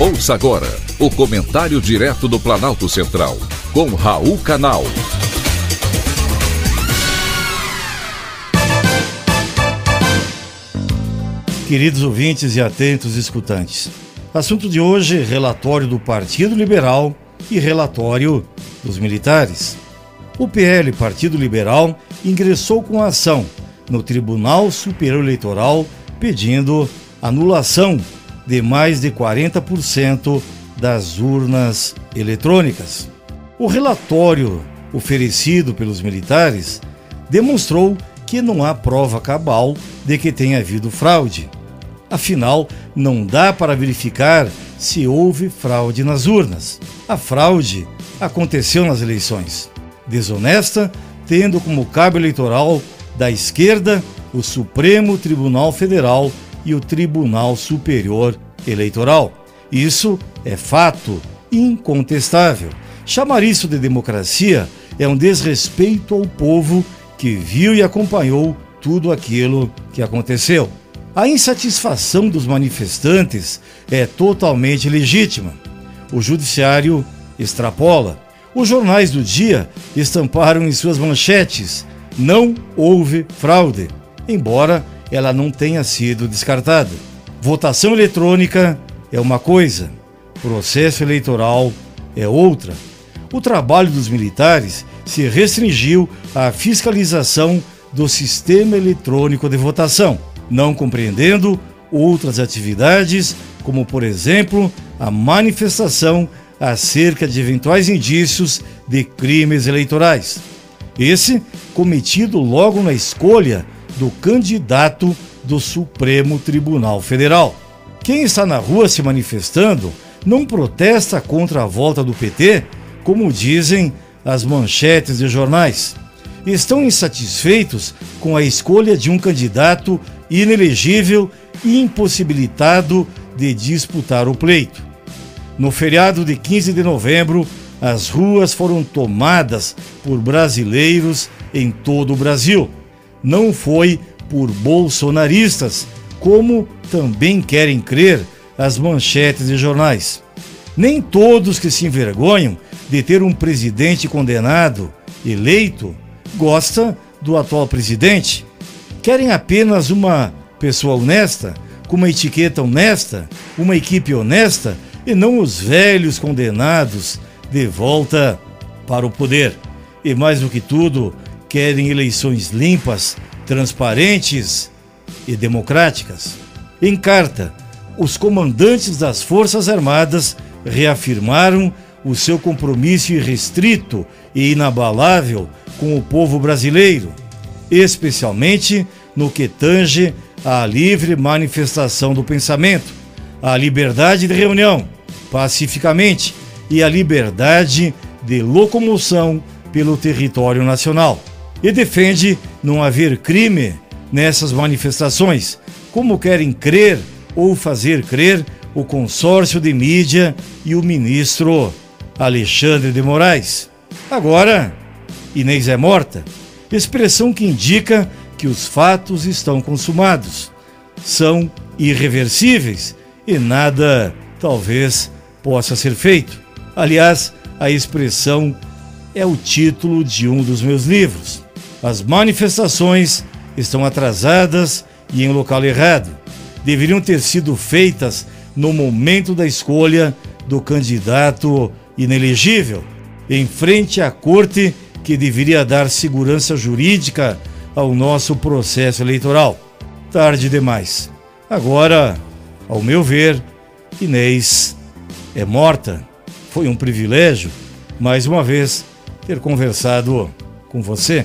Ouça agora o comentário direto do Planalto Central, com Raul Canal. Queridos ouvintes e atentos escutantes, assunto de hoje: relatório do Partido Liberal e relatório dos militares. O PL, Partido Liberal, ingressou com ação no Tribunal Superior Eleitoral pedindo anulação de mais de 40% das urnas eletrônicas. O relatório oferecido pelos militares demonstrou que não há prova cabal de que tenha havido fraude. Afinal, não dá para verificar se houve fraude nas urnas. A fraude aconteceu nas eleições. Desonesta, tendo como cabo eleitoral da esquerda o Supremo Tribunal Federal e o Tribunal Superior Eleitoral. Isso é fato incontestável. Chamar isso de democracia é um desrespeito ao povo que viu e acompanhou tudo aquilo que aconteceu. A insatisfação dos manifestantes é totalmente legítima. O judiciário extrapola. Os jornais do dia estamparam em suas manchetes: não houve fraude, embora ela não tenha sido descartada. Votação eletrônica é uma coisa, processo eleitoral é outra. O trabalho dos militares se restringiu à fiscalização do sistema eletrônico de votação, não compreendendo outras atividades, como por exemplo a manifestação acerca de eventuais indícios de crimes eleitorais. Esse cometido logo na escolha do candidato do Supremo Tribunal Federal. Quem está na rua se manifestando não protesta contra a volta do PT, como dizem as manchetes de jornais. Estão insatisfeitos com a escolha de um candidato inelegível e impossibilitado de disputar o pleito. No feriado de 15 de novembro, as ruas foram tomadas por brasileiros em todo o Brasil não foi por bolsonaristas, como também querem crer as manchetes de jornais. Nem todos que se envergonham de ter um presidente condenado, eleito, gostam do atual presidente. Querem apenas uma pessoa honesta, com uma etiqueta honesta, uma equipe honesta e não os velhos condenados de volta para o poder. E mais do que tudo, querem eleições limpas, transparentes e democráticas. Em carta, os comandantes das Forças Armadas reafirmaram o seu compromisso irrestrito e inabalável com o povo brasileiro, especialmente no que tange à livre manifestação do pensamento, à liberdade de reunião, pacificamente, e à liberdade de locomoção pelo território nacional e defende não haver crime nessas manifestações, como querem crer ou fazer crer o consórcio de mídia e o ministro Alexandre de Moraes. Agora, Inês é morta, expressão que indica que os fatos estão consumados, são irreversíveis e nada, talvez, possa ser feito. Aliás, a expressão é o título de um dos meus livros. As manifestações estão atrasadas e em local errado. Deveriam ter sido feitas no momento da escolha do candidato inelegível, em frente à corte que deveria dar segurança jurídica ao nosso processo eleitoral. Tarde demais. Agora, ao meu ver, Inês é morta. Foi um privilégio, mais uma vez, ter conversado com você.